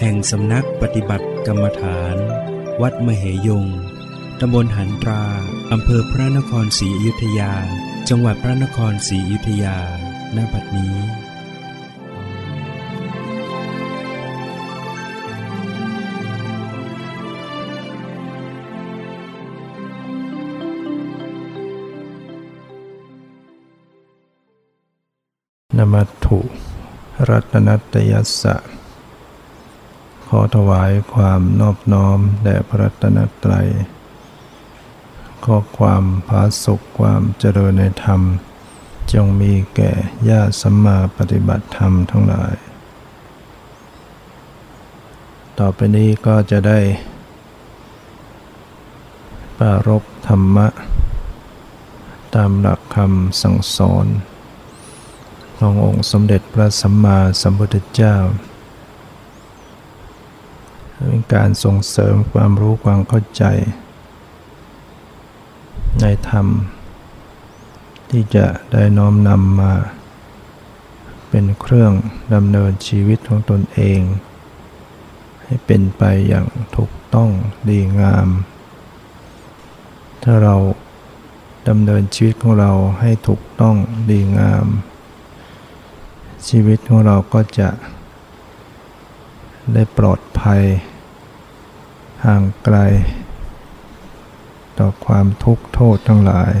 แห่งสำนักปฏิบัติกรรมฐาน วัดมเหยง ตำบลหันตรา อำเภอพระนครศรีอยุธยา จังหวัดพระนครศรีอยุธยา ณ บัดนี้นมัตถุรัตนัตยัสสะ อถวายความนอบน้อมแด่พระรัตนตรัยขอความผาสุขความเจริญในธรรม จงมีแก่ญาติสัมมาปฏิบัติธรรมทั้งหลาย ต่อไปนี้ก็จะได้ ปารบธรรมะ ตามหลักคำสั่งสอน ขององค์สมเด็จพระสัมมาสัมพุทธเจ้า เป็นการส่งเสริมความรู้ความเข้าใจ ในธรรม ที่จะได้น้อมนำมา เป็นเครื่องดำเนินชีวิตของตนเอง ให้เป็นไปอย่างถูกต้องดีงาม ถ้าเราดำเนินชีวิตของเราให้ถูกต้องดีงาม ชีวิตของเราก็จะได้ปลอดภัย ห่างไกล ต่อความทุกข์โทษทั้งหลาย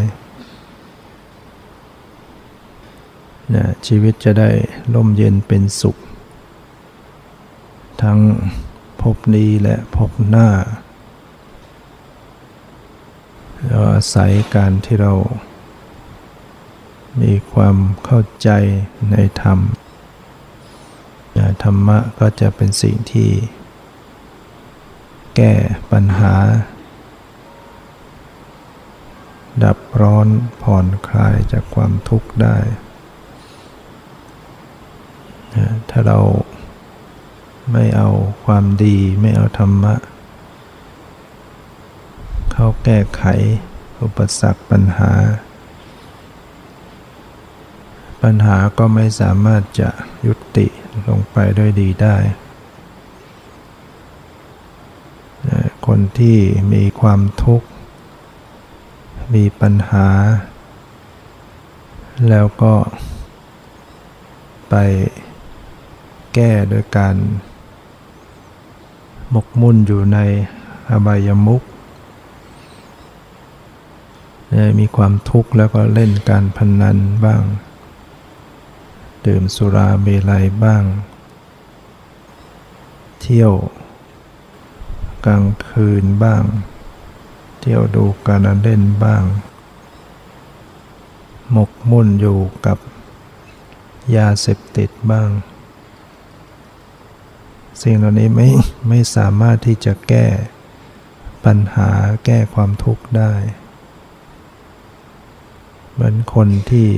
นะชีวิตจะได้ร่มเย็นเป็นสุข ทั้งภพนี้และภพหน้าเราอาศัยการที่เรา มีความเข้าใจในธรรมธรรมะก็จะเป็นสิ่งที่ แก้ปัญหา ดับร้อนผ่อนคลายจากความทุกข์ได้ ถ้าเราไม่เอาความดีไม่เอาธรรมะ เข้าแก้ไขอุปสรรคปัญหา ปัญหาก็ไม่สามารถจะยุติลงไปด้วยดีได้ คนที่มีความทุกข์ มีปัญหา แล้วก็ไปแก้โดยการหมกมุ่นอยู่ในอบายมุขมีความทุกข์แล้วก็เล่นการพนนันบ้าง ดื่มสุราเมลัยบ้าง เที่ยว กลางคืนบ้าง เที่ยวดูการเล่นบ้าง หมกมุ่นอยู่กับยาเสพติดบ้าง สิ่งเหล่านี้ไม่ไม่สามารถที่จะแก้ปัญหาแก้ความทุกข์ได้ เหมือนคนที่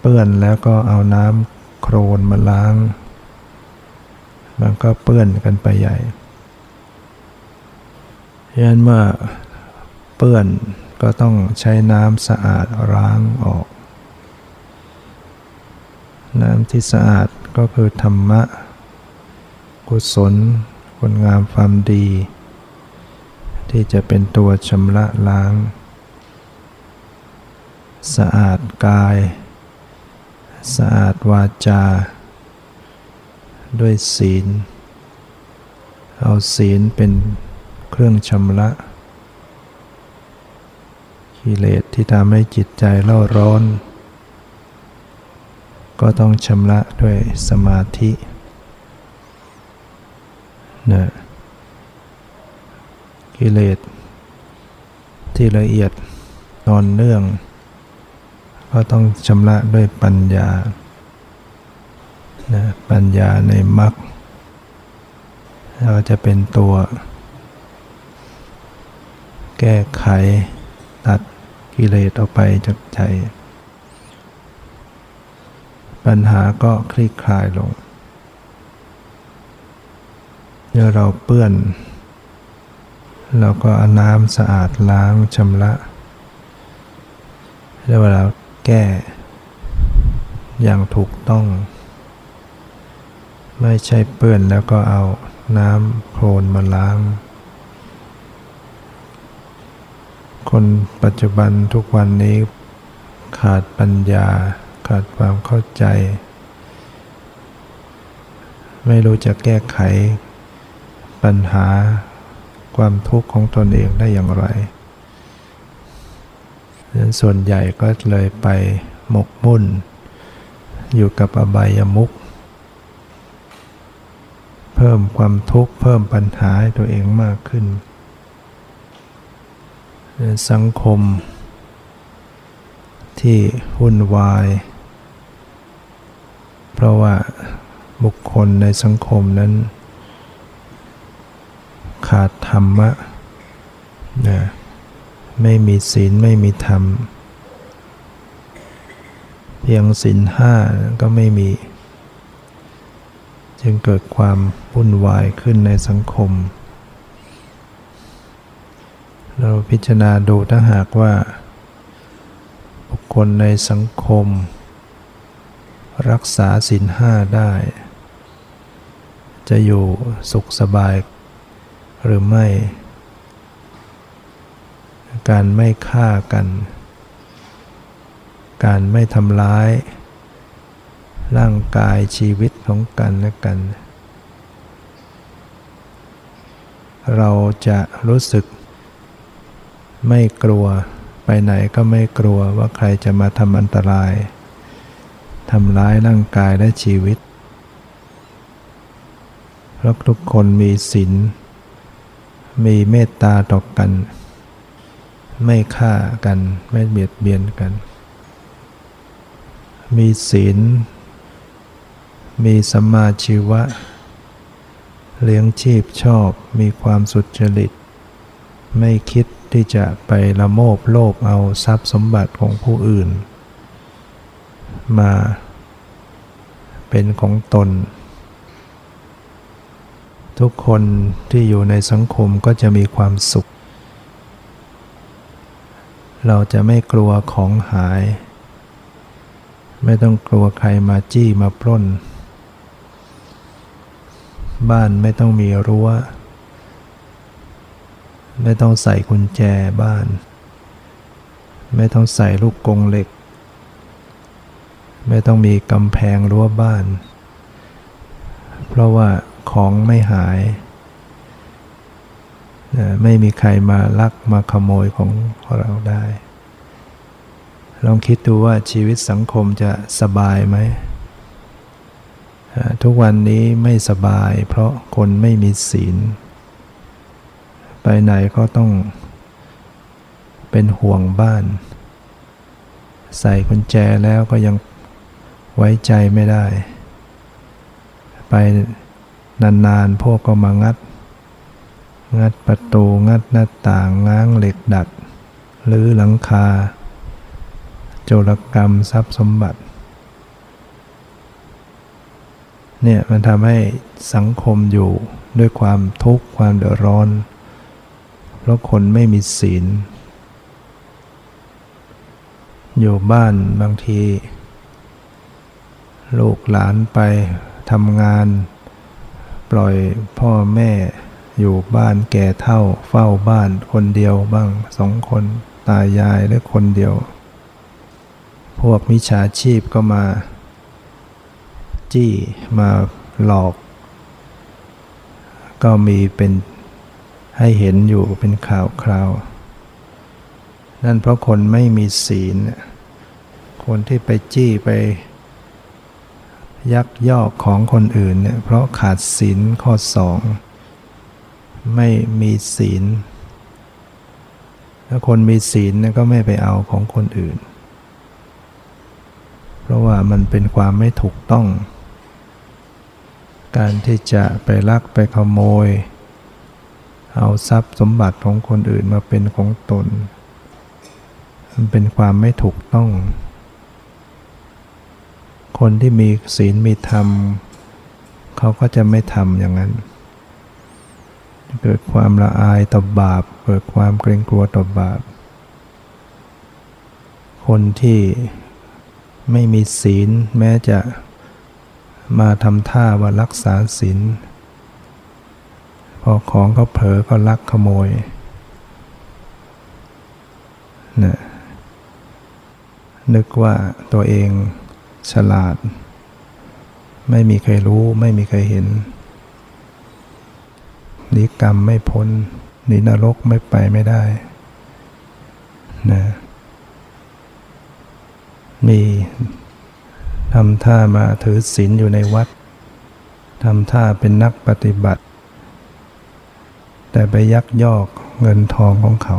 เปื้อนแล้วก็เอาน้ำโครนมาล้าง มันก็เปื้อนกันไปใหญ่ฉะนั้นเมื่อเปื้อนก็ต้องใช้น้ำสะอาดล้างออก น้ำที่สะอาดก็คือธรรมะ กุศลคุณงามความดี ที่จะเป็นตัวชำระล้าง สะอาดกาย สะอาดวาจา ด้วยศีล เอาศีลเป็นเครื่องชำระกิเลสที่ทำให้จิตใจเล่าร้อน ก็ต้องชำระด้วยสมาธินะกิเลสที่ละเอียดนอนเนื่อง ก็ต้องชำระด้วยปัญญา นะปัญญาในมรรคเราจะเป็นตัว แก้ไขตัดกิเลสออกไปจากใจ ปัญหาก็คลี่คลายลงเมื่อเราเปื้อน เราก็เอาน้ำสะอาดล้างชำระแล้วเวลาแก้อย่างถูกต้อง ไม่ใช่เปื้อนแล้วก็เอาน้ำโคลนมาล้าง คนปัจจุบันทุกวันนี้ขาดปัญญา ขาดความเข้าใจ ไม่รู้จะแก้ไขปัญหาความทุกข์ของตนเองได้อย่างไรนั้นส่วนใหญ่ก็เลยไปหมกมุ่น อยู่กับอบายามุข เพิ่มความทุกข์เพิ่มปัญหาให้ตัวเองมากขึ้น สังคม ที่วุ่นวาย เพราะว่าบุคคลในสังคมนั้น ขาดธรรมะนะไม่มีศีลไม่มีธรรม เพียงศีลห้าก็ไม่มี จึงเกิดความวุ่นวายขึ้นในสังคม เราพิจารณาดูถ้าหากว่า บุคคลในสังคม รักษาศีลห้าได้ จะอยู่สุขสบายหรือไม่ การไม่ฆ่ากัน การไม่ทำร้าย ร่างกายชีวิตของกันและกัน เราจะรู้สึก ไม่กลัวไปไหนก็ไม่กลัวว่าใครจะมาทำอันตรายทำร้ายร่างกายและชีวิตเพราะทุกคนมีศีลมีเมตตาต่อกัน ไม่ฆ่ากันไม่เบียดเบียนกัน มีศีล มีสัมมาชีวะ เลี้ยงชีพชอบมีความสุจริต ไม่คิดที่จะไปละโมบโลภเอาทรัพย์สมบัติของผู้อื่น มาเป็นของตน ทุกคนที่อยู่ในสังคมก็จะมีความสุข เราจะไม่กลัวของหาย ไม่ต้องกลัวใครมาจี้มาปล้น บ้านไม่ต้องมีรั้ว ไม่ต้องใส่กุญแจบ้าน ไม่ต้องใส่ลูกกงเหล็ก ไม่ต้องมีกำแพงรั้วบ้าน เพราะว่าของไม่หาย ไม่มีใครมาลักมาขโมยของเราได้ ลองคิดดูว่าชีวิตสังคมจะสบายไหม ทุกวันนี้ไม่สบายเพราะคนไม่มีศีล ไปไหนก็ต้องเป็นห่วงบ้าน ใส่กุญแจแล้วก็ยังไว้ใจไม่ได้ ไปนานๆพวกก็มางัด งัดประตูงัดหน้าต่างง้างเหล็กดัดหรือหลังคา โจรกรรมทรัพย์สมบัติ เนี่ยมันทำให้สังคมอยู่ด้วยความทุกข์ความเดือดร้อน เพราะคนไม่มีศีล อยู่บ้านบางที ลูกหลานไปทำงาน ปล่อยพ่อแม่อยู่บ้านแก่เท่าเฝ้าบ้านคนเดียวบ้างสองคนตายายหรือคนเดียว พวกมิจฉาชีพก็มา จี้มาหลอก ก็มีเป็นให้เห็นอยู่เป็นข่าวคราว นั่นเพราะคนไม่มีศีล คนที่ไปจี้ไป ยักยอกของคนอื่นเนี่ยเพราะขาดศีลข้อสองไม่มีศีล ถ้าคนมีศีลก็ไม่ไปเอาของคนอื่น เพราะว่ามันเป็นความไม่ถูกต้อง การที่จะไปลักไปขโมย เอาทรัพย์สมบัติของคนอื่นมาเป็นของตน มันเป็นความไม่ถูกต้อง คนที่มีศีลมีธรรม เขาก็จะไม่ทำอย่างนั้น เกิดความละอายต่อบาป เกิดความเกรงกลัวต่อบาป คนที่ไม่มีศีลแม้จะ มาทำท่าว่ารักษาศีลพอของเขาเผลอก็ลักขโมยนะนึกว่าตัวเองฉลาด ไม่มีใครรู้ไม่มีใครเห็นหนีกรรมไม่พ้นหนีนรกไม่ไปไม่ได้นะมี ทำท่ามาถือศีลอยู่ในวัดทำท่าเป็นนักปฏิบัติ แต่ไปยักยอกเงินทองของเขา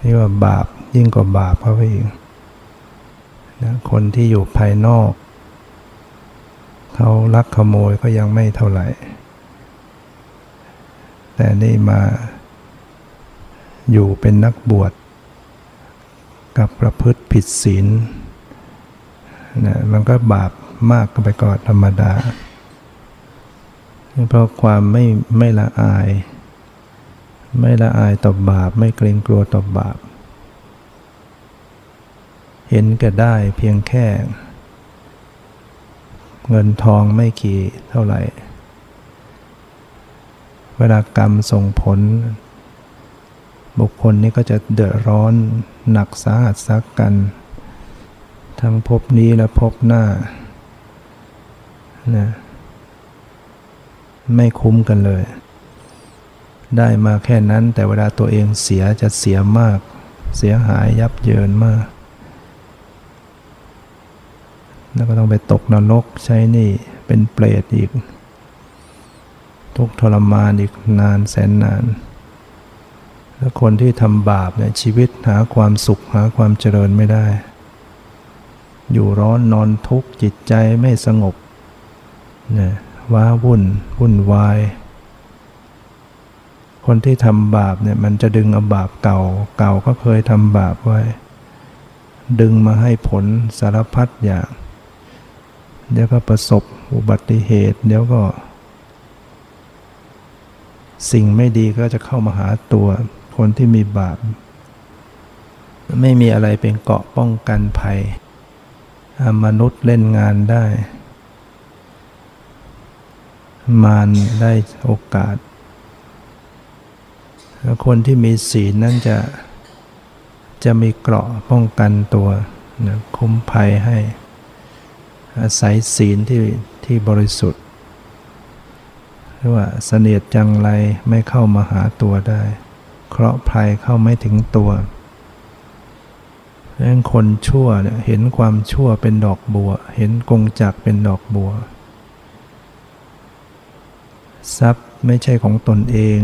นี่ว่าบาปยิ่งกว่าบาปเข้าไปอีกนะคนที่อยู่ภายนอก เขาลักขโมยก็ยังไม่เท่าไหร่ แต่นี่มาอยู่เป็นนักบวชกับประพฤติผิดศีล นะมันก็บาปมากไปก่อนธรรมดา เพราะความไม่ไม่ละอาย ไม่ละอายต่อบาป ไม่เกรงกลัวต่อบาป เห็นก็ได้เพียงแค่ เงินทองไม่กี่เท่าไหร่ เวลากรรมส่งผล บุคคลนี้ก็จะเดือดร้อนหนักสาหัสซักกัน ทั้งภพนี้และภพหน้านะไม่คุ้มกันเลย ได้มาแค่นั้นแต่เวลาตัวเองเสียจะเสียมาก เสียหายยับเยินมาก แล้วก็ต้องไปตกนรกใช้นี่เป็นเปรตอีก ทุกทรมานอีกนานแสนนาน แล้วคนที่ทำบาปเนี่ยชีวิตหาความสุขหาความเจริญไม่ได้ อยู่ร้อนนอนทุกข์จิตใจไม่สงบเนี่ยว้าวุ่นวุ่นวาย คนที่ทำบาปเนี่ยมันจะดึงเอาบาปเก่า เก่าก็เคยทำบาปไว้ ดึงมาให้ผลสารพัดอย่าง เดี๋ยวก็ประสบอุบัติเหตุ เดี๋ยวก็ สิ่งไม่ดีก็จะเข้ามาหาตัว คนที่มีบาป ไม่มีอะไรเป็นเกาะป้องกันภัย มนุษย์เล่นงานได้ มารได้โอกาส คนที่มีศีลนั้นจะจะมีเกราะป้องกันตัวนะคุ้มภัยให้ อาศัยศีลที่ที่บริสุทธิ์เรียกว่าเสนียดจังไรไม่เข้ามาหาตัวได้ เคราะห์ภัยเข้าไม่ถึงตัว ดังคนชั่วเนี่ยเห็นความชั่วเป็นดอกบัว เห็นกงจักเป็นดอกบัว ทรัพย์ไม่ใช่ของตนเอง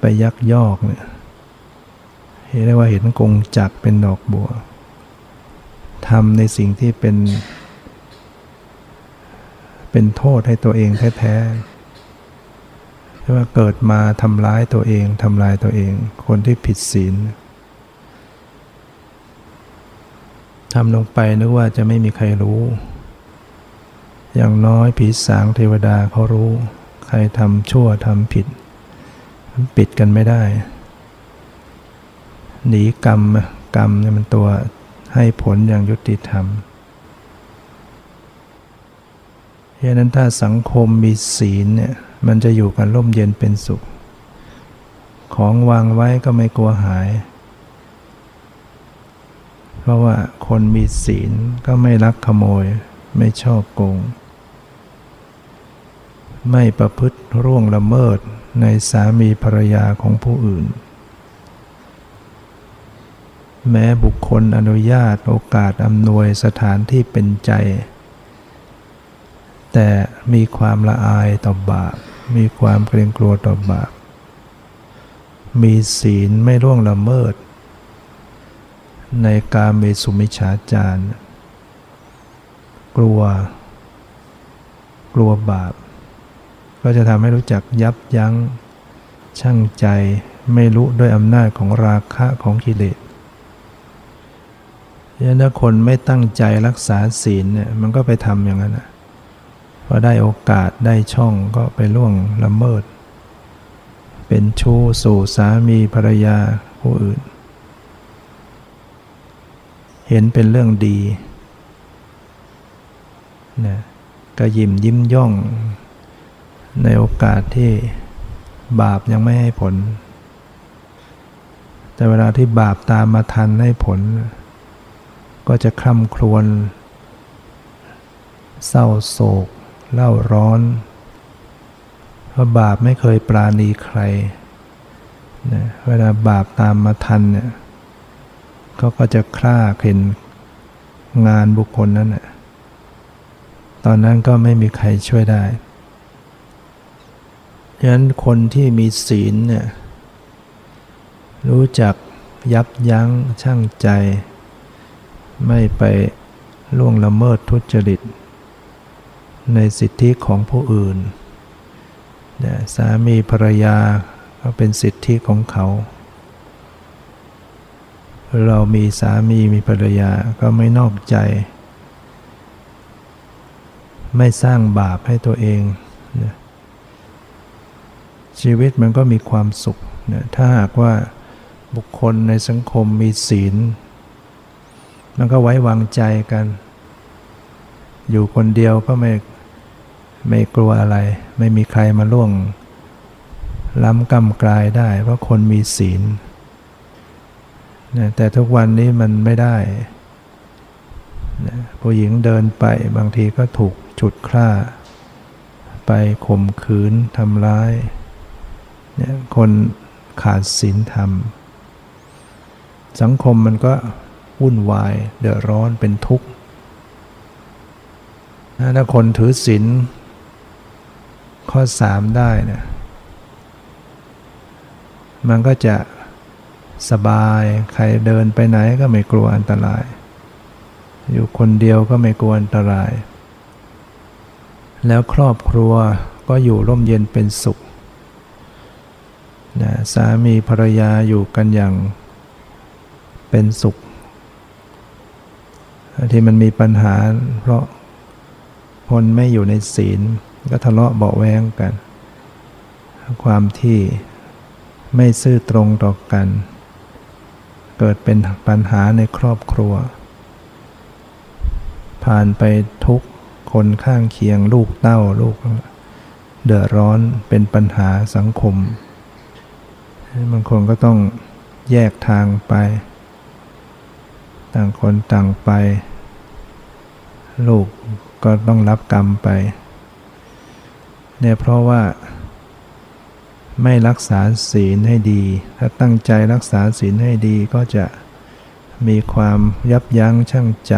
ไปยักยอกเนี่ยเห็นได้ว่าเห็นกงจักเป็นดอกบัวทำในสิ่งที่เป็น เป็นโทษให้ตัวเองแท้ๆที่ว่าเกิดมาทำร้ายตัวเองทำลายตัวเอง คนที่ผิดศีล ทำลงไปนึกว่าจะไม่มีใครรู้ อย่างน้อยผีสางเทวดาเขารู้ ใครทำชั่วทำผิดมันปิดกันไม่ได้ หนีกรรมกรรมเนี่ยมันตัวให้ผลอย่างยุติธรรมเพราะนั้นถ้าสังคมมีศีลเนี่ยมันจะอยู่กันร่มเย็นเป็นสุข ของวางไว้ก็ไม่กลัวหาย เพราะว่าคนมีศีลก็ไม่ลักขโมย ไม่ชอบโกง ไม่ประพฤติร่วงละเมิดในสามีภรรยาของผู้อื่น แม้บุคคลอนุญาตโอกาสอำนวยสถานที่เป็นใจ แต่มีความละอายต่อบาป มีความเกรงกลัวต่อบาป มีศีลไม่ร่วงละเมิด ในการเมสุมิชาจารกลัว กลัวบาป ก็จะทำให้รู้จักยับยั้งชั่งใจไม่รู้ด้วยอำนาจของราคะของกิเลสยันถ้าคนไม่ตั้งใจรักษาศีลเนี่ยมันก็ไปทำอย่างนั้นนะพอได้โอกาสได้ช่องก็ไปล่วงละเมิด เป็นชู้สู่สามีภรรยาผู้อื่น เห็นเป็นเรื่องดีนะก็ยิ้มยิ้มย่อง ในโอกาสที่บาปยังไม่ให้ผล แต่เวลาที่บาปตามมาทันให้ผล ก็จะคร่ำครวญเศร้าโศกเล่าร้อน เพราะบาปไม่เคยปราณีใครนะเวลาบาปตามมาทันเนี่ย เขาก็จะฆ่าเข็นงานบุคคลนั้นนะตอนนั้นก็ไม่มีใครช่วยได้ฉะนั้นคนที่มีศีลเนี่ยรู้จักยับยั้งชั่งใจ ไม่ไปล่วงละเมิดทุจริต ในสิทธิของผู้อื่น สามีภรรยาก็เป็นสิทธิของเขา เรามีสามีมีภรรยาก็ไม่นอกใจ ไม่สร้างบาปให้ตัวเองนะชีวิตมันก็มีความสุขนะถ้าหากว่าบุคคลในสังคมมีศีล มันก็ไว้วางใจกัน อยู่คนเดียวก็ไม่ไม่กลัวอะไร ไม่มีใครมาล่วงล้ำกำกลายได้ เพราะคนมีศีล นะแต่ทุกวันนี้มันไม่ได้นะผู้หญิงเดินไปบางทีก็ถูกจุดฆ่าไปข่มขืนทำร้ายเนี่ยคนขาดศีลธรรม สังคมมันก็วุ่นวาย เดือดร้อนเป็นทุกข์ถ้าคนถือศีลข้อสามได้เนี่ยมันก็จะ สบาย ใครเดินไปไหนก็ไม่กลัวอันตราย อยู่คนเดียวก็ไม่กลัวอันตราย แล้วครอบครัวก็อยู่ร่มเย็นเป็นสุขนะสามีภรรยาอยู่กันอย่างเป็นสุข ที่มันมีปัญหาเพราะคนไม่อยู่ในศีลก็ทะเลาะเบาแวงกัน ความที่ไม่ซื่อตรงต่อกัน เกิดเป็นปัญหาในครอบครัว ผ่านไปทุกคนข้างเคียงลูกเต้าลูก เดือดร้อนเป็นปัญหาสังคม บางคนก็ต้องแยกทางไป ต่างคนต่างไป ลูกก็ต้องรับกรรมไปเนี่ยเพราะว่า ไม่รักษาศีลให้ดี ถ้าตั้งใจรักษาศีลให้ดีก็จะมีความยับยั้งชั่งใจ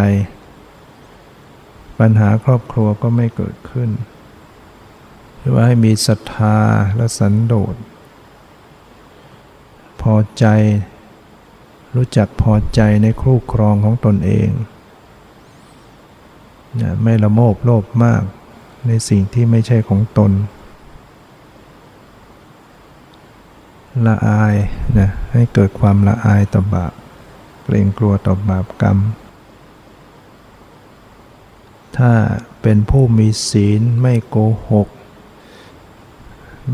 ปัญหาครอบครัวก็ไม่เกิดขึ้น หรือว่าให้มีศรัทธาและสันโดษ พอใจ รู้จักพอใจในครูครองของตนเองไม่ละโมบโลภมากในสิ่งที่ไม่ใช่ของตน ละอายนะให้เกิดความละอายต่อบาปเกรงกลัวต่อบาปกรรม ถ้าเป็นผู้มีศีลไม่โกหก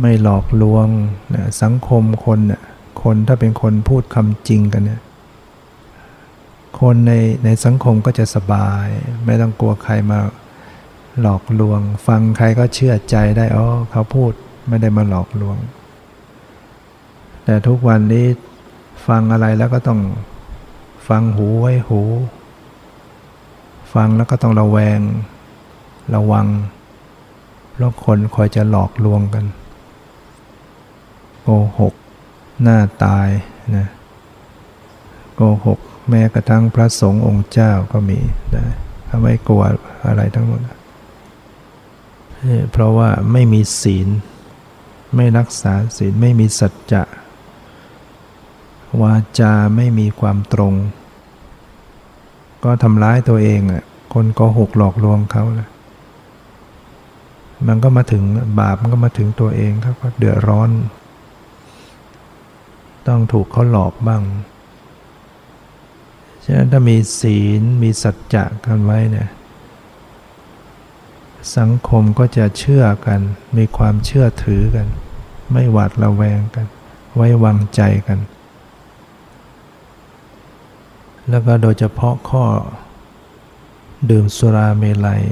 ไม่หลอกลวงนะสังคมคนนะคนถ้าเป็นคนพูดคำจริงกันเนี่ยคนในในสังคมก็จะสบาย ไม่ต้องกลัวใครมาหลอกลวง ฟังใครก็เชื่อใจได้อ๋อเขาพูดไม่ได้มาหลอกลวง แต่ทุกวันนี้ฟังอะไรแล้วก็ต้องฟังหูไว้หู ฟังแล้วก็ต้องระแวง ระวังเพราะคนคอยจะหลอกลวงกันโกหกหน้าตายนะโกหกแม้กระทั่งพระสงฆ์องค์เจ้าก็มีได้เขาไม่กลัวอะไรทั้งหมด เพราะว่าไม่มีศีล ไม่รักษาศีล ไม่มีสัจจะ วาจาไม่มีความตรง ก็ทำร้ายตัวเองอะคนโกหกหลอกลวงเขานะมันก็มาถึงบาปมันก็มาถึงตัวเองเขาก็เดือดร้อน ต้องถูกเขาหลอกบ้างฉะนั้นถ้ามีศีลมีสัจจะกันไว้เนี่ยสังคมก็จะเชื่อกัน มีความเชื่อถือกัน ไม่หวาดระแวงกัน ไว้วางใจกัน แล้วก็โดยเฉพาะข้อ ดื่มสุราเมลัย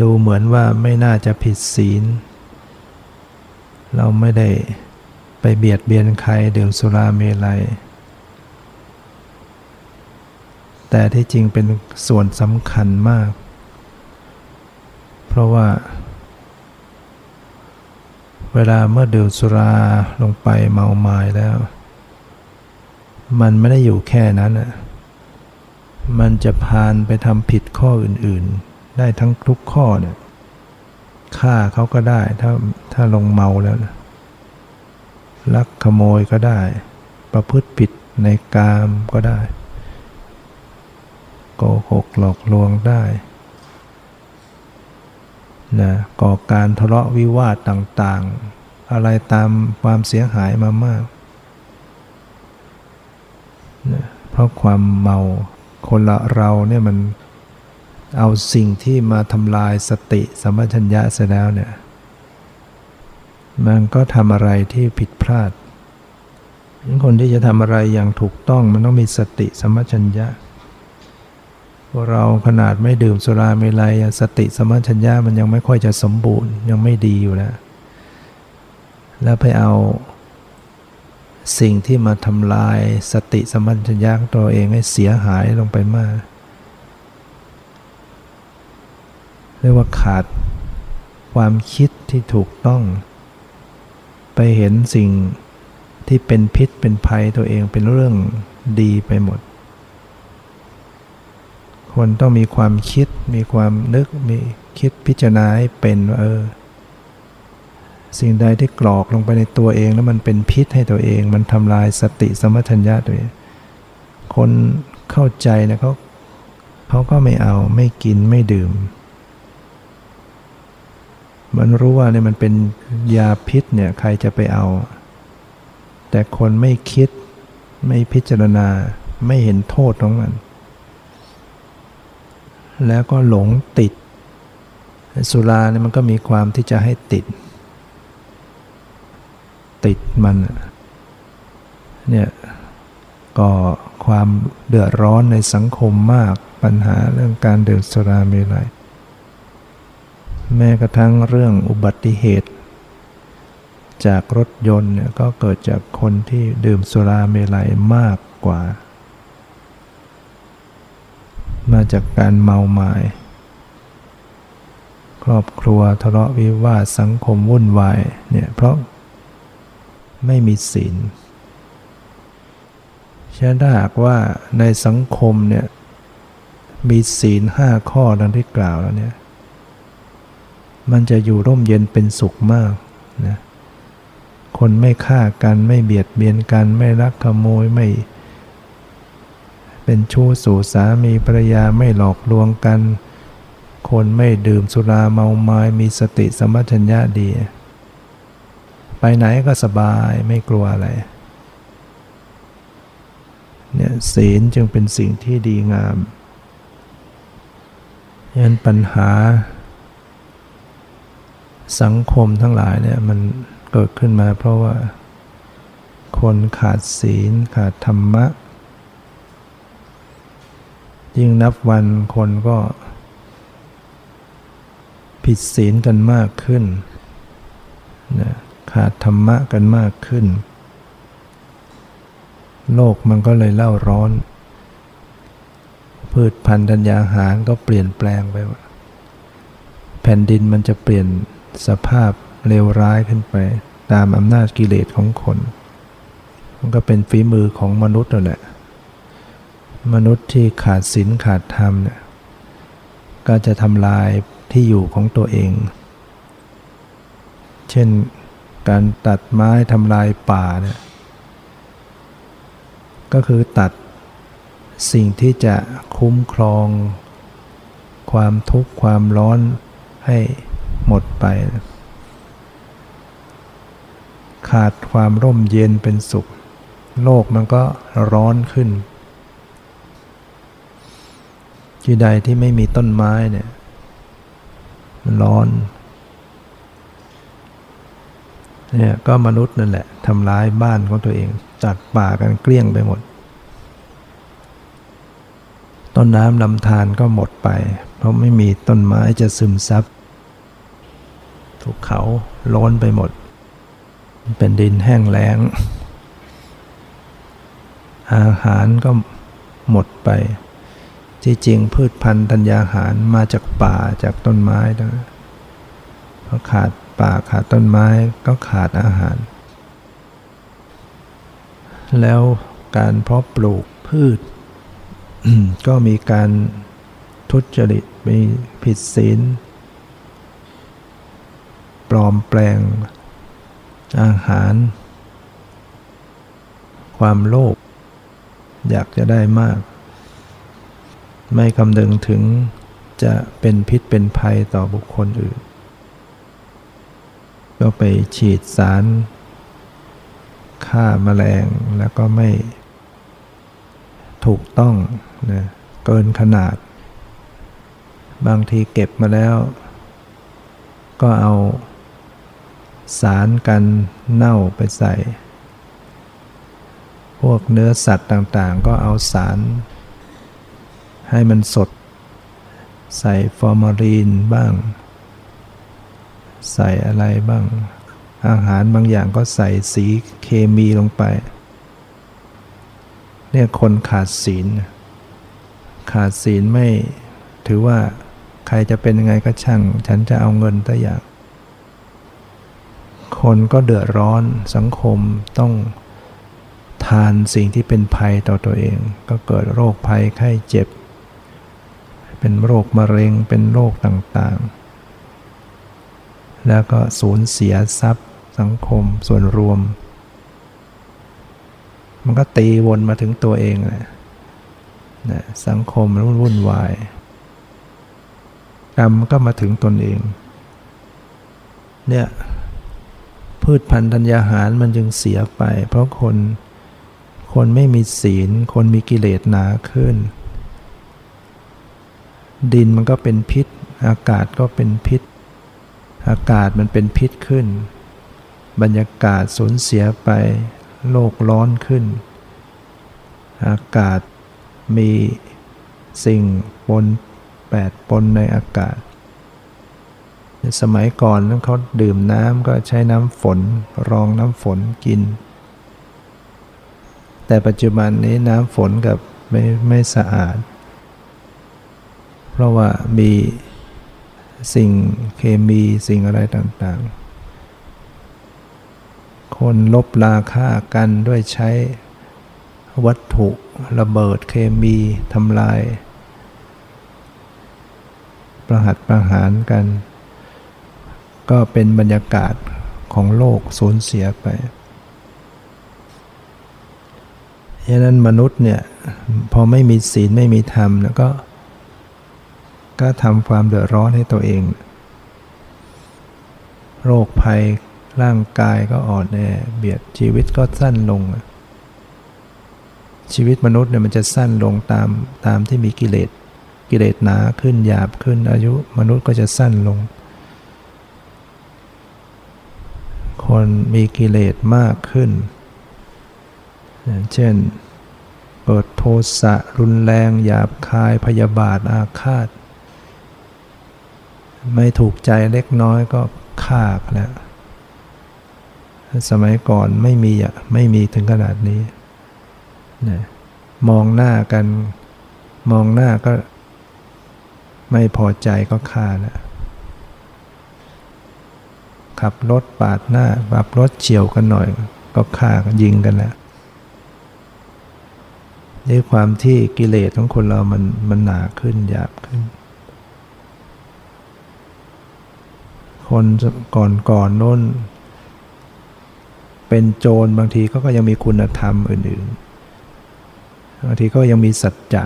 ดูเหมือนว่าไม่น่าจะผิดศีล เราไม่ได้ไปเบียดเบียนใครดื่มสุราเมลัย แต่ที่จริงเป็นส่วนสำคัญมาก เพราะว่า เวลาเมื่อดื่มสุราลงไปเมาไม้แล้ว มันไม่ได้อยู่แค่นั้นอะมันจะพานไปทำผิดข้ออื่นๆ ได้ทั้งทุกข้อเนี่ยฆ่าเขาก็ได้ถ้าถ้าลงเมาแล้วนะลักขโมยก็ได้ ประพฤติผิดในกามก็ได้ โกหกหลอกลวงได้นะก่อการทะเลาะวิวาทต่างๆ อะไรตามความเสียหายมามาก เพราะความเมาคนละเราเนี่ยมันเอาสิ่งที่มาทำลายสติสัมปชัญญะเสียแล้วเนี่ยมันก็ทำอะไรที่ผิดพลาด คนที่จะทำอะไรอย่างถูกต้องมันต้องมีสติสัมปชัญญะพวกเราขนาดไม่ดื่มสุราเมลัยสติสัมปชัญญะมันยังไม่ค่อยจะสมบูรณ์ยังไม่ดีอยู่แล้ว แล้วไปเอา สิ่งที่มาทำลายสติสมัญญาตัวเองให้เสียหายลงไปมาก เรียกว่าขาดความคิดที่ถูกต้อง ไปเห็นสิ่งที่เป็นพิษเป็นภัยตัวเองเป็นเรื่องดีไปหมด คนต้องมีความคิดมีความนึกมีคิดพิจารณาให้เป็นว่าเออ สิ่งใดที่กรอกลงไปในตัวเอง แล้วมันเป็นพิษให้ตัวเอง มันทำลายสติสมัชัญญะตัวเอง คนเข้าใจนะเขาเขาก็ไม่เอาไม่กินไม่ดื่ม มันรู้ว่าเนี่ยมันเป็นยาพิษเนี่ยใครจะไปเอา แต่คนไม่คิดไม่พิจารณาไม่เห็นโทษของมัน แล้วก็หลงติด สุราเนี่ยมันก็มีความที่จะให้ติด ติดมันเนี่ยก่อความเดือดร้อนในสังคมมากปัญหาเรื่องการดื่มสุราเมลัยแม้กระทั่งเรื่องอุบัติเหตุ จากรถยนต์เนี่ยก็เกิดจากคนที่ดื่มสุราเมลัยมากกว่า มาจากการเมาไมา้ครอบครัวทะเลาะวิวาทสังคมวุ่นวายเนี่ยเพราะ ไม่มีศีลฉะนั้นถ้าหากว่าในสังคมเนี่ยมีศีลห้าข้อดังที่กล่าวแล้วเนี่ยมันจะอยู่ร่มเย็นเป็นสุขมากนะคนไม่ฆ่ากันไม่เบียดเบียนกันไม่รักขโมยไม่ เป็นชู้สู่สามีภรรยาไม่หลอกลวงกัน คนไม่ดื่มสุราเมาไมา้มีสติสมัชัญญะดี ไปไหนก็สบายไม่กลัวอะไรเนี่ยศีลจึงเป็นสิ่งที่ดีงามยันปัญหา สังคมทั้งหลายเนี่ยมันเกิดขึ้นมาเพราะว่า คนขาดศีลขาดธรรมะ ยิ่งนับวันคนก็ ผิดศีลกันมากขึ้นนะ ขาดธรรมะกันมากขึ้น โลกมันก็เลยเล่าร้อน พืชพันธุ์ธัญญาหารก็เปลี่ยนแปลงไปว่าแผ่นดินมันจะเปลี่ยนสภาพเลวร้ายขึ้นไป ตามอำนาจกิเลสของคน มันก็เป็นฝีมือของมนุษย์นั่นแหละ มนุษย์ที่ขาดศีลขาดธรรมเนี่ยก็จะทำลายที่อยู่ของตัวเอง เช่น การตัดไม้ทำลายป่าเนี่ยก็คือตัดสิ่งที่จะคุ้มครอง ความทุกข์ความร้อนให้หมดไป ขาดความร่มเย็นเป็นสุข โลกมันก็ร้อนขึ้น ที่ใดที่ไม่มีต้นไม้เนี่ย มันร้อน เนี่ยก็มนุษย์นั่นแหละทำร้ายบ้านของตัวเองจัดป่ากันเกลี้ยงไปหมด ต้นน้ำลำธารก็หมดไป เพราะไม่มีต้นไม้จะซึมซับถูกเขาล้นไปหมด เป็นดินแห้งแล้ง อาหารก็หมดไป ที่จริงพืชพันธุ์ธัญญาหารมาจากป่าจากต้นไม้นะเพราะขาด ป่าขาดต้นไม้ก็ขาดอาหาร แล้วการเพาะปลูกพืช ก็มีการทุจริตมีผิดศีล ปลอมแปลงอาหาร ความโลภอยากจะได้มาก ไม่คำนึงถึงจะเป็นพิษเป็นภัยต่อบุคคลอื่น ก็ไปฉีดสารฆ่ามาแมลงแล้วก็ไม่ถูกต้องนะเกินขนาด บางทีเก็บมาแล้ว ก็เอาสารกันเน่าไปใส่ พวกเนื้อสัตว์ต่างๆ ก็เอาสาร ให้มันสด ใส่ฟอร์มาลีนบ้าง ใส่อะไรบ้าง อาหารบางอย่างก็ใส่สีเคมีลงไป เนี่ยคนขาดศีล ขาดศีลไม่ถือว่าใครจะเป็นยังไงก็ช่าง ฉันจะเอาเงินแตัวอย่าง คนก็เดือดร้อนสังคมต้องทานสิ่งที่เป็นภัยต่อตัวเอง ก็เกิดโรคภัยไข้เจ็บ เป็นโรคมะเร็งเป็นโรคต่างๆ แล้วก็สูญเสียทรัพย์ สังคมส่วนรวม มันก็ตีวนมาถึงตัวเองแหละนะสังคมรุ่นวุ่นวายกรรมก็มาถึงตนเอง เนี่ยพืชพันธุ์ธัญญาหารมันจึงเสียไป เพราะคนคนไม่มีศีล คนมีกิเลสหนาขึ้น ดินมันก็เป็นพิษ อากาศก็เป็นพิษ อากาศมันเป็นพิษขึ้น บรรยากาศสูญเสียไป โลกร้อนขึ้น อากาศมีสิ่งปนแปดปนในอากาศ สมัยก่อนนั้นเขาดื่มน้ำก็ใช้น้ำฝนรองน้ำฝนกิน แต่ปัจจุบันนี้น้ำฝนกับไม่ไม่สะอาด เพราะว่ามี สิ่งเคมีสิ่งอะไรต่างๆ คนลบราค่ากันด้วยใช้วัตถุระเบิดเคมีทำลาย ประหัตประหารกัน ก็เป็นบรรยากาศของโลกสูญเสียไปฉะนั้นมนุษย์เนี่ยพอไม่มีศีลไม่มีธรรมแล้วก็ ก็ทำความเดือดร้อนให้ตัวเอง โรคภัยร่างกายก็อ่อนแอเบียดชีวิตก็สั้นลง ชีวิตมนุษย์เนี่ยมันจะสั้นลงตามตามที่มีกิเลสกิเลสหนาขึ้นหยาบขึ้นอายุมนุษย์ก็จะสั้นลง คนมีกิเลสมากขึ้น เช่นเปิดโทสะรุนแรงหยาบคายพยาบาทอาฆาต ไม่ถูกใจเล็กน้อยก็ฆ่าแล้วสมัยก่อนไม่มีอะไม่มีถึงขนาดนี้นะมองหน้ากัน มองหน้าก็ ไม่พอใจก็ฆ่าแล้วขับรถปาดหน้าขับรถเฉียวกันหน่อย ก็ฆ่ากันยิงกันแล้วด้วยความที่กิเลสของคนเรามันมันหนาขึ้นหยาบขึ้น คนก่อนก่อนน้น เป็นโจรบางทีเขาก็ยังมีคุณธรรมอื่นๆ บางทีก็ยังมีสัจจะ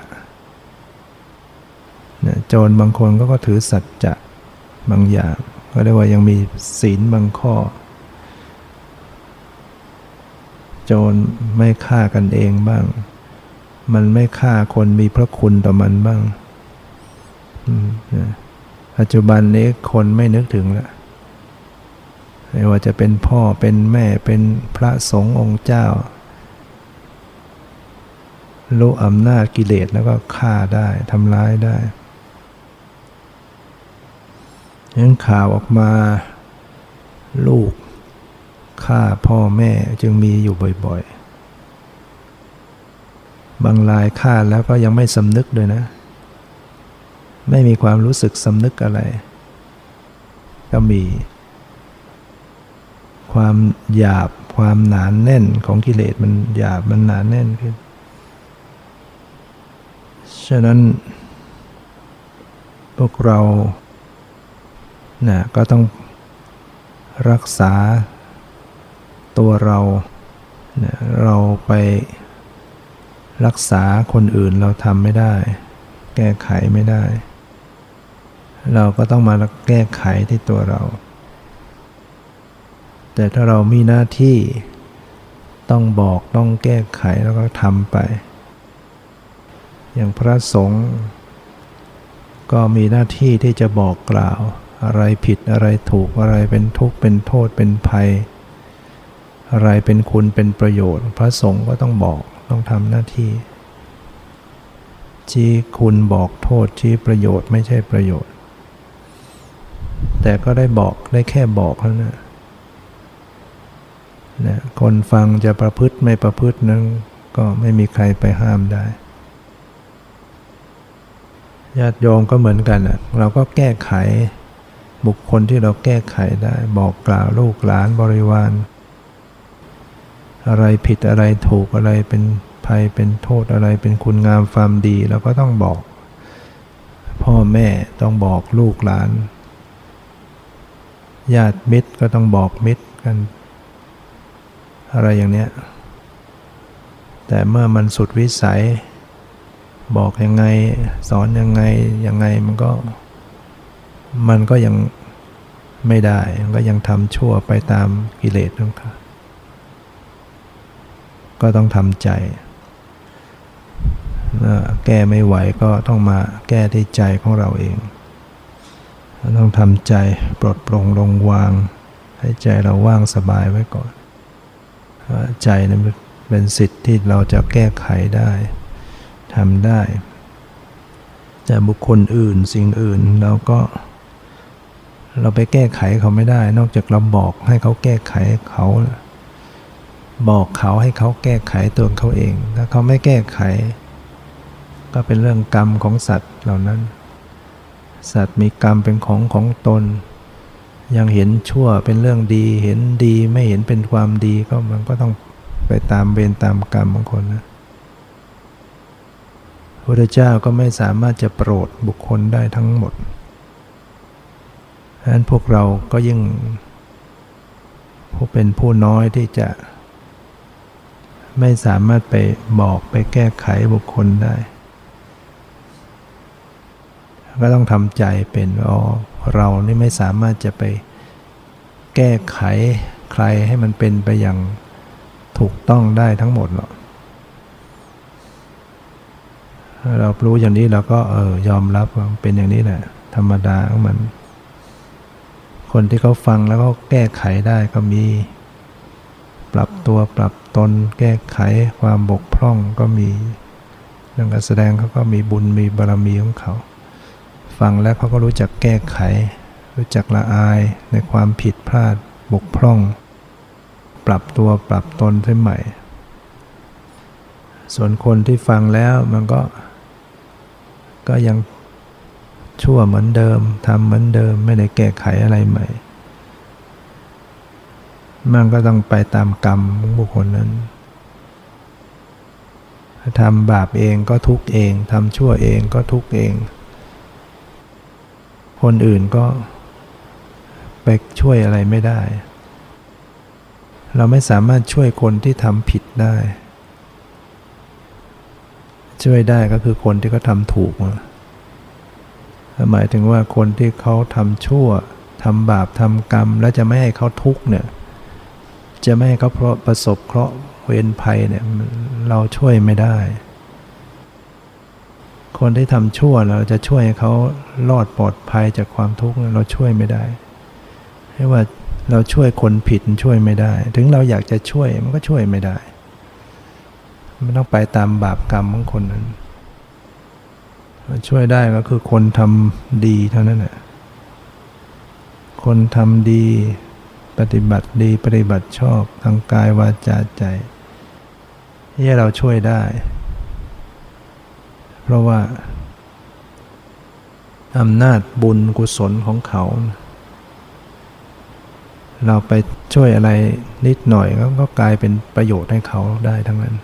โจรบางคนก็ก็ถือสัจจะบางอย่าง ก็เรียกว่ายังมีศีลบางข้อ โจรไม่ฆ่ากันเองบ้าง มันไม่ฆ่าคนมีพระคุณต่อมันบ้าง ปัจจุบันนี้คนไม่นึกถึงแล้วไม่ว่าจะเป็นพ่อเป็นแม่เป็นพระสงฆ์องค์เจ้า รู้อำนาจกิเลสแล้วก็ฆ่าได้ทำร้ายได้ยังข่าวออกมาลูกฆ่าพ่อแม่จึงมีอยู่บ่อยๆ บางรายฆ่าแล้วก็ยังไม่สำนึกด้วยนะ ไม่มีความรู้สึกสำนึกอะไร ก็มี ความหยาบความหนานแน่นของกิเลสมันหยาบมันหนานแน่นขึ้น ฉะนั้น พวกเรานะก็ต้องรักษาตัวเรานะเราไปรักษาคนอื่นเราทำไม่ได้ แก้ไขไม่ได้ เราก็ต้องมาแก้ไขที่ตัวเรา แต่ถ้าเรามีหน้าที่ต้องบอกต้องแก้ไขแล้วก็ทำไป อย่างพระสงฆ์ก็มีหน้าที่ที่จะบอกกล่าว อะไรผิดอะไรถูกอะไรเป็นทุกข์เป็นโทษเป็นภัย อะไรเป็นคุณเป็นประโยชน์ พระสงฆ์ก็ต้องบอกต้องทำหน้าที่ชี้คุณบอกโทษชี้ประโยชน์ไม่ใช่ประโยชน์ แต่ก็ได้บอกได้แค่บอกแล้วนะนะคนฟังจะประพฤติไม่ประพฤตินั้นก็ไม่มีใครไปห้ามได้ญาติโยมก็เหมือนกันนะเราก็แก้ไขบุคคลที่เราแก้ไขได้ บอกกล่าวลูกหลานบริวาร อะไรผิดอะไรถูกอะไรเป็นภัยเป็นโทษอะไรเป็นคุณงามความดีเราก็ต้องบอก พ่อแม่ต้องบอกลูกหลาน ญาติมิตรก็ต้องบอกมิตรกัน อะไรอย่างเนี้ย แต่เมื่อมันสุดวิสัย บอกยังไง สอนยังไง ยังไงมันก็ มันก็ยังไม่ได้ มันก็ยังทำชั่วไปตามกิเลสของเขาก็ต้องทำใจ แก้ไม่ไหวก็ต้องมาแก้ที่ใจของเราเอง ต้องทำใจปลดปลงลงวาง ให้ใจเราว่างสบายไว้ก่อนใจนั้นเป็นสิทธิ์ที่เราจะแก้ไขได้ทำได้ แต่บุคคลอื่นสิ่งอื่นเราก็ เราไปแก้ไขเขาไม่ได้ นอกจากเราบอกให้เขาแก้ไขเขา บอกเขาให้เขาแก้ไขตัวเขาเอง ถ้าเขาไม่แก้ไข ก็เป็นเรื่องกรรมของสัตว์เหล่านั้น สัตว์มีกรรมเป็นของของตน ยังเห็นชั่วเป็นเรื่องดี เห็นดีไม่เห็นเป็นความดีก็มันก็ต้องไปตามเวรตามกรรมของคนนะพระเจ้าก็ไม่สามารถจะโปรดบุคคลได้ทั้งหมดฉะนั้นพวกเราก็ยิ่งผู้เป็นผู้น้อยที่จะ ไม่สามารถไปบอกไปแก้ไขบุคคลได้ ก็ต้องทำใจเป็นอ๋อเรานี่ไม่สามารถจะไปแก้ไขใครให้มันเป็นไปอย่างถูกต้องได้ทั้งหมดหรอกเรารู้อย่างนี้เราก็เออยอมรับว่าเป็นอย่างนี้แหละ ธรรมดาของมัน คนที่เขาฟังแล้วก็แก้ไขได้ก็มี ปรับตัวปรับตน แก้ไขความบกพร่องก็มีเรื่องการแสดงเขาก็มีบุญมีบารมีของเขา ฟังแล้วเขาก็รู้จักแก้ไข รู้จักละอายในความผิดพลาดบกพร่อง ปรับตัวปรับตนให้ใหม่ ส่วนคนที่ฟังแล้วมันก็ ก็ยังชั่วเหมือนเดิมทำเหมือนเดิมไม่ได้แก้ไขอะไรใหม่ มันก็ต้องไปตามกรรมของบุคคลนั้นทำบาปเองก็ทุกเอง ทำชั่วเองก็ทุกเอง คนอื่นก็ไปช่วยอะไรไม่ได้ เราไม่สามารถช่วยคนที่ทำผิดได้ ช่วยได้ก็คือคนที่เขาทำถูกมาหมายถึงว่าคนที่เขาทำชั่วทำบาปทำกรรม แล้วจะไม่ให้เขาทุกข์เนี่ย จะไม่ให้เขาประสบเคราะห์เวรภัยเนี่ยเราช่วยไม่ได้ คนที่ทำชั่วเราจะช่วยเขารอดปลอดภัยจากความทุกข์เราช่วยไม่ได้ให้ว่าเราช่วยคนผิดช่วยไม่ได้ ถึงเราอยากจะช่วยมันก็ช่วยไม่ได้ มันต้องไปตามบาปกรรมของคนนั้น ช่วยได้ก็คือคนทำดีเท่านั้นแหละคนทำดีปฏิบัติดีปฏิบัติชอบทางกายวาจาใจที่เราช่วยได้ ราะว่าอำนาจบุญกุศลของเขา เราไปช่วยอะไรนิดหน่อยก็กลายเป็นประโยชน์ให้เขาได้ทั้งนั้น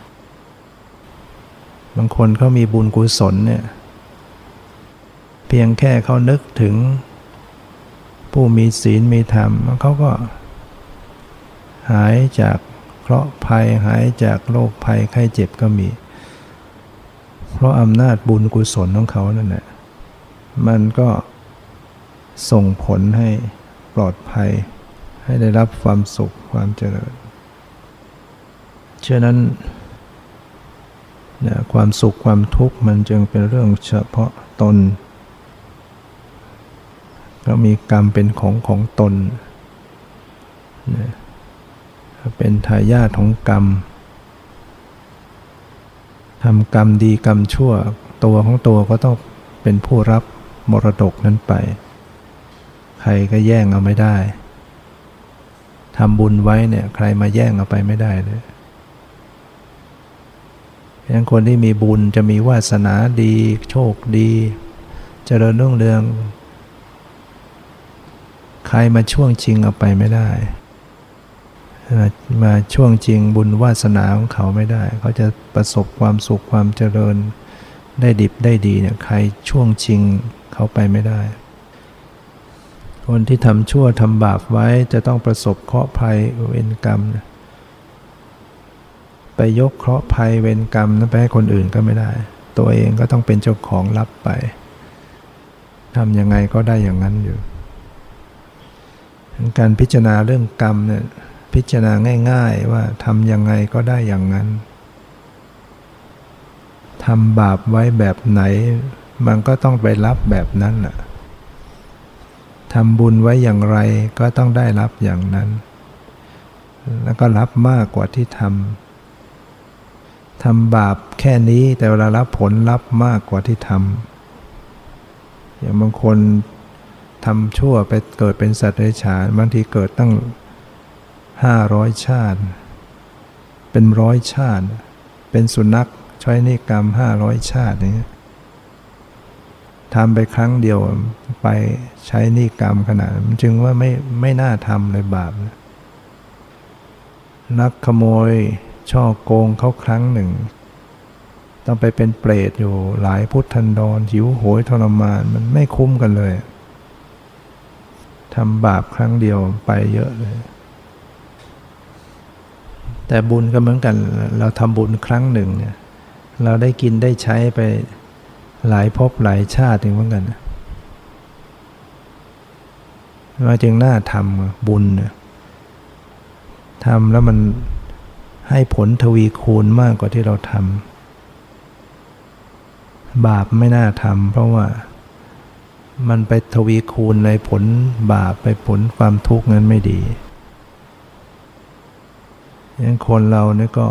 บางคนเขามีบุญกุศลเนี่ย เพียงแค่เขานึกถึง ผู้มีศีลมีธรรมเขาก็ หายจากเคราะห์ภัยหายจากโรคภัยไข้เจ็บก็มี เพราะอำนาจบุญกุศลของเขานั่นแหละมันก็ส่งผลให้ปลอดภัย ให้ได้รับความสุขความเจริญเช่นนั้นนความสุขความทุกข์มันจึงเป็นเรื่องเฉพาะตน ก็มีกรรมเป็นของของตนเป็นทายาทของกรรม ทำกรรมดีกรรมชั่ว ตัวของตัวก็ต้องเป็นผู้รับมรดกนั้นไป ใครก็แย่งเอาไม่ได้ทำบุญไว้เนี่ยใครมาแย่งเอาไปไม่ได้เลยยังคนที่มีบุญจะมีวาสนาดี โชคดีจเจริญรุ่งเรือง ใครมาช่วงจริงเอาไปไม่ได้ มาช่วงจริงบุญวาสนาของเขาไม่ได้ เขาจะประสบความสุขความเจริญ ได้ดิบได้ดีเนี่ยใครช่วงจริงเขาไปไม่ได้ คนที่ทำชั่วทำบาปไว้จะต้องประสบเคราะห์ภัยเวรกรรมไปยกเคราะห์ภัยเวรกรรมนั้นไปให้คนอื่นก็ไม่ได้ ตัวเองก็ต้องเป็นเจ้าของรับไปทำยังไงก็ได้อย่างนั้นอยู่ การพิจารณาเรื่องกรรมเนี่ย พิจารณาง่าย ๆ ว่าทำยังไงก็ได้อย่างนั้นทำบาปไว้แบบไหน มันก็ต้องไปรับแบบนั้นแหละทำบุญไว้อย่างไรก็ต้องได้รับอย่างนั้น แล้วก็รับมากกว่าที่ทำทำบาปแค่นี้แต่เวลารับผลรับมากกว่าที่ทำอย่างบางคนทำชั่วไปเกิดเป็นสัตว์เดรัจฉานบางทีเกิดตั้ง ห้าร้อยชาติ เป็นร้อยชาติ เป็นสุนัขใช้นิกรรมห้าร้อยชาตินี้ทำไปครั้งเดียวไปใช้นิกรรมขนาดมันจึงว่าไม่ไม่น่าทำเลยบาปนักขโมยช่อโกงเขาครั้งหนึ่ง ต้องไปเป็นเปรตอยู่หลายพุทธันดรหิวโหยทรมานมันไม่คุ้มกันเลยทำบาปครั้งเดียวไปเยอะเลย แต่บุญก็เหมือนกัน เราทำบุญครั้งหนึ่งเนี่ยเราได้กินได้ใช้ไปหลายภพหลายชาติเหมือนกันเราจึงน่าทำบุญทำแล้วมันให้ผลทวีคูณมากกว่าที่เราทำบาปไม่น่าทำเพราะว่ามันไปทวีคูณในผลบาปไปผลความทุกข์นั้นไม่ดี ยังคนเราเนี่ยก็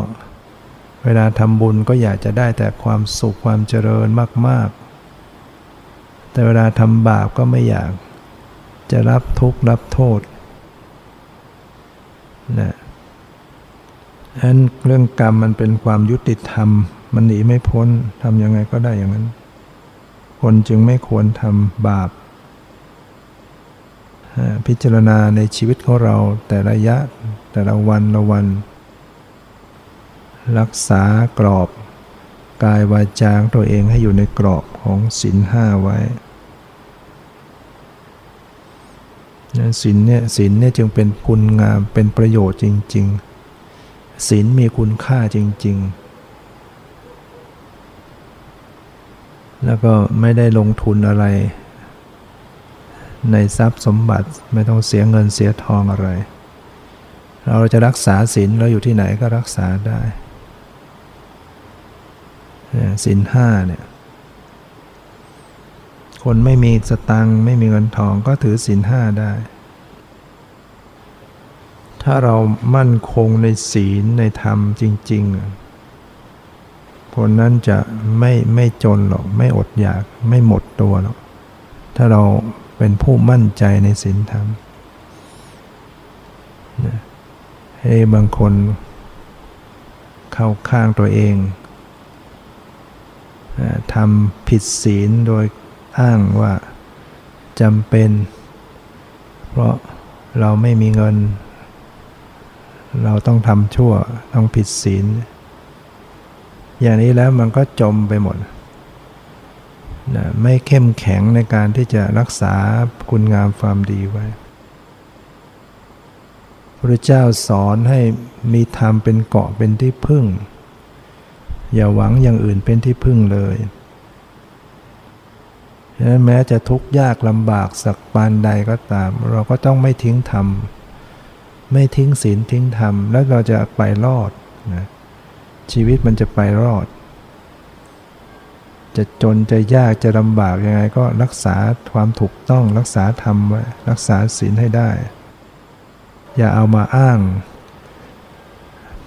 เวลาทำบุญก็อยากจะได้แต่ความสุขความเจริญมาก ๆ แต่เวลาทำบาปก็ไม่อยากจะรับทุกข์รับโทษนะอันเรื่องกรรมมันเป็นความยุติธรรม มันหนีไม่พ้นทำยังไงก็ได้อย่างนั้น คนจึงไม่ควรทำบาป พิจารณาในชีวิตของเราแต่ระยะแต่ละวันละวัน รักษากรอบ กายวาจาตัวเองให้อยู่ในกรอบของศีลห้าไว้ศีลเนี่ยศีลเนี่ยจึงเป็นคุณงามเป็นประโยชน์จริง ๆศีลมีคุณค่าจริง ๆ แล้วก็ไม่ได้ลงทุนอะไร ในทรัพย์สมบัติไม่ต้องเสียเงินเสียทองอะไร เราจะรักษาศีลเราอยู่ที่ไหนก็รักษาได้ ศีลห้าเนี่ยคนไม่มีสตังไม่มีเงินทองก็ถือศีลห้าได้ ถ้าเรามั่นคงในศีลในธรรมจริง ๆ คนนั้นจะไม่ไม่จนหรอก ไม่อดอยากไม่หมดตัวหรอก ถ้าเราเป็นผู้มั่นใจในศีลธรรมให้บางคนเข้าข้างตัวเอง ทำผิดศีลโดยอ้างว่าจำเป็น เพราะเราไม่มีเงิน เราต้องทำชั่วต้องผิดศีล อย่างนี้แล้วมันก็จมไปหมดนะไม่เข้มแข็งในการที่จะรักษาคุณงามความดีไว้พระเจ้าสอนให้มีธรรมเป็นเกาะเป็นที่พึ่ง อย่าหวังอย่างอื่นเป็นที่พึ่งเลยฉะนั้นแม้จะทุกข์ยากลำบากสักปานใดก็ตาม เราก็ต้องไม่ทิ้งธรรม ไม่ทิ้งศีลทิ้งธรรม แล้วเราจะไปรอดนะชีวิตมันจะไปรอด จะจนจะยากจะลำบากยังไงก็รักษาความถูกต้องรักษาธรรมไว้รักษาศีลให้ได้ อย่าเอามาอ้าง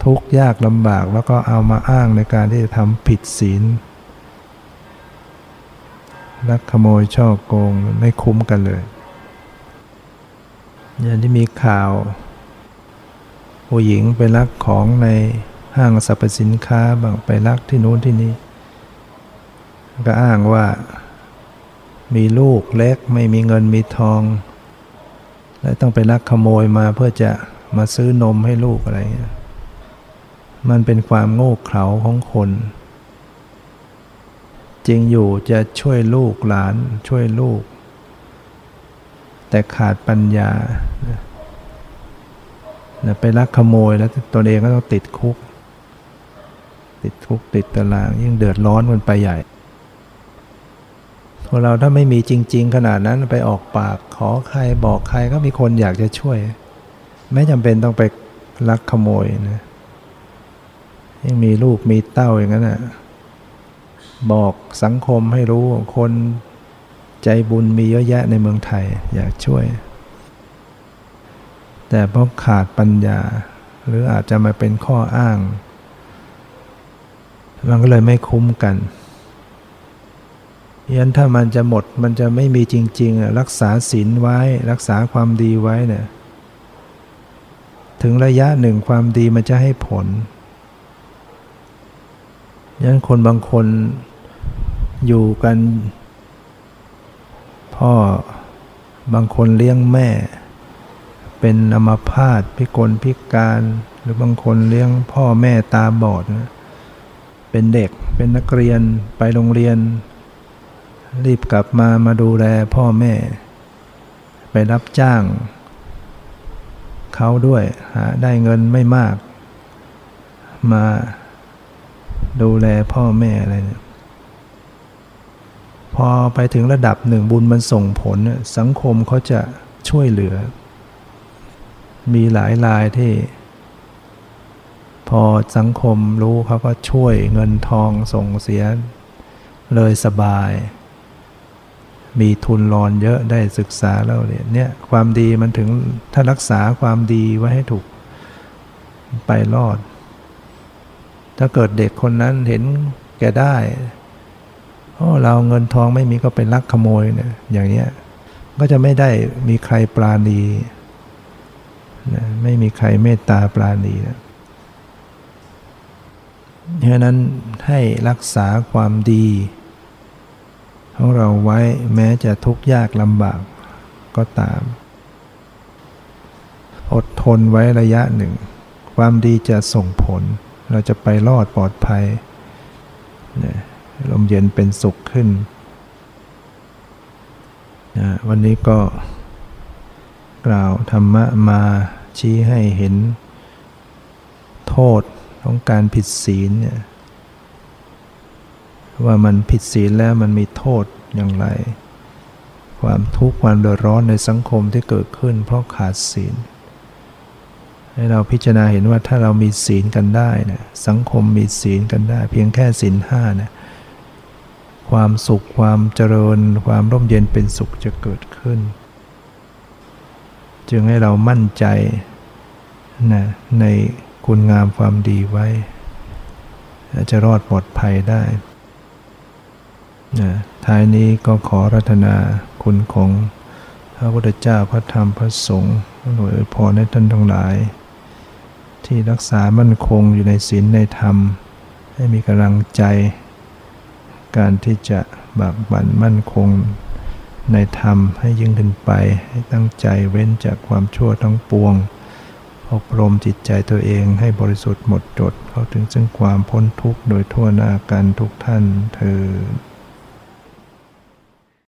ทุกข์ยากลำบากแล้วก็เอามาอ้างในการที่จะทำผิดศีลลักขโมยช่อโกงไม่คุ้มกันเลยอย่างที่มีข่าว ผู้หญิงไปลักของในห้างสรรพสินค้าบางไปลักที่นู้นที่นี้ก็อ้างว่า มีลูกเล็กไม่มีเงินมีทอง และต้องไปลักขโมยมาเพื่อจะมาซื้อนมให้ลูกอะไรเงี้ย มันเป็นความโง่เขลาของคน จริงอยู่จะช่วยลูกหลานช่วยลูก แต่ขาดปัญญาไปลักขโมยแล้วตัวเองก็ต้องติดคุก ติดคุกติดตาราง ยิ่งเดือดร้อนมันไปใหญ่พวกเราถ้าไม่มีจริง ๆ ขนาดนั้นไปออกปากขอใครบอกใครก็มีคนอยากจะช่วย ไม่จำเป็นต้องไปลักขโมยนะ ยังมีลูกมีเต้าอย่างนั้นนะ่ะบอกสังคมให้รู้คนใจบุญมีเยอะแยะในเมืองไทยอยากช่วย แต่เพราะขาดปัญญา หรืออาจจะมาเป็นข้ออ้าง มันก็เลยไม่คุ้มกันยันถ้ามันจะหมดมันจะไม่มีจริงๆ รักษาศีลไว้รักษาความดีไว้เนี่ยถึงระยะหนึ่งความดีมันจะให้ผล ยันคนบางคนอยู่กัน พ่อบางคนเลี้ยงแม่ เป็นอัมพาตพิกลพิการ หรือบางคนเลี้ยงพ่อแม่ตาบอดนะเป็นเด็กเป็นนักเรียนไปโรงเรียน รีบกลับมามาดูแลพ่อแม่ ไปรับจ้างเขาด้วยหาได้เงินไม่มาก มา ดูแลพ่อแม่อะไรเนี่ยพอไปถึงระดับหนึ่งบุญมันส่งผลสังคมเขาจะช่วยเหลือ มีหลายรายที่ พอสังคมรู้เขาก็ช่วยเงินทองส่งเสีย เลยสบาย มีทุนรอนเยอะได้ศึกษาแล้วเนี่ยเนี่ยความดีมันถึงถ้ารักษาความดีไว้ให้ถูกไปรอด ถ้าเกิดเด็กคนนั้นเห็นแกได้โอ้เราเงินทองไม่มีก็ไปลักขโมยเนี่ยอย่างเนี้ยก็จะไม่ได้มีใครปราณีนะไม่มีใครเมตตาปราณีนะเพราะนั้นให้รักษาความดีของเราไว้แม้จะทุกข์ยากลำบากก็ตาม อดทนไว้ระยะหนึ่ง ความดีจะส่งผล เราจะไปรอดปลอดภัยนะลมเย็นเป็นสุขขึ้นวันนี้ก็กล่าวธรรมะมาชี้ให้เห็นโทษของการผิดศีลเนี่ยว่ามันผิดศีลแล้วมันมีโทษอย่างไร ความทุกข์ความเดือดร้อนในสังคมที่เกิดขึ้นเพราะขาดศีล ให้เราพิจารณาเห็นว่าถ้าเรามีศีลกันได้นะสังคมมีศีลกันได้ เพียงแค่ศีลห้านะความสุขความเจริญ ความร่มเย็นเป็นสุขจะเกิดขึ้น จึงให้เรามั่นใจนะในคุณงามความดีไว้ จะรอดปลอดภัยได้นะท้ายนี้ก็ขอรัตนาคุณของพระพุทธเจ้าพระธรรมพระสงฆ์หน่วยพรให้ท่านทั้งหลาย ที่รักษามั่นคงอยู่ในศีลในธรรม ให้มีกำลังใจ การที่จะบากบั่นมั่นคงในธรรมให้ยิ่งขึ้นไป ให้ตั้งใจเว้นจากความชั่วทั้งปวง อบรมจิตใจตัวเองให้บริสุทธิ์หมดจด เข้าถึงซึ่งความพ้นทุกข์โดยทั่วหน้ากันทุกท่านเธอ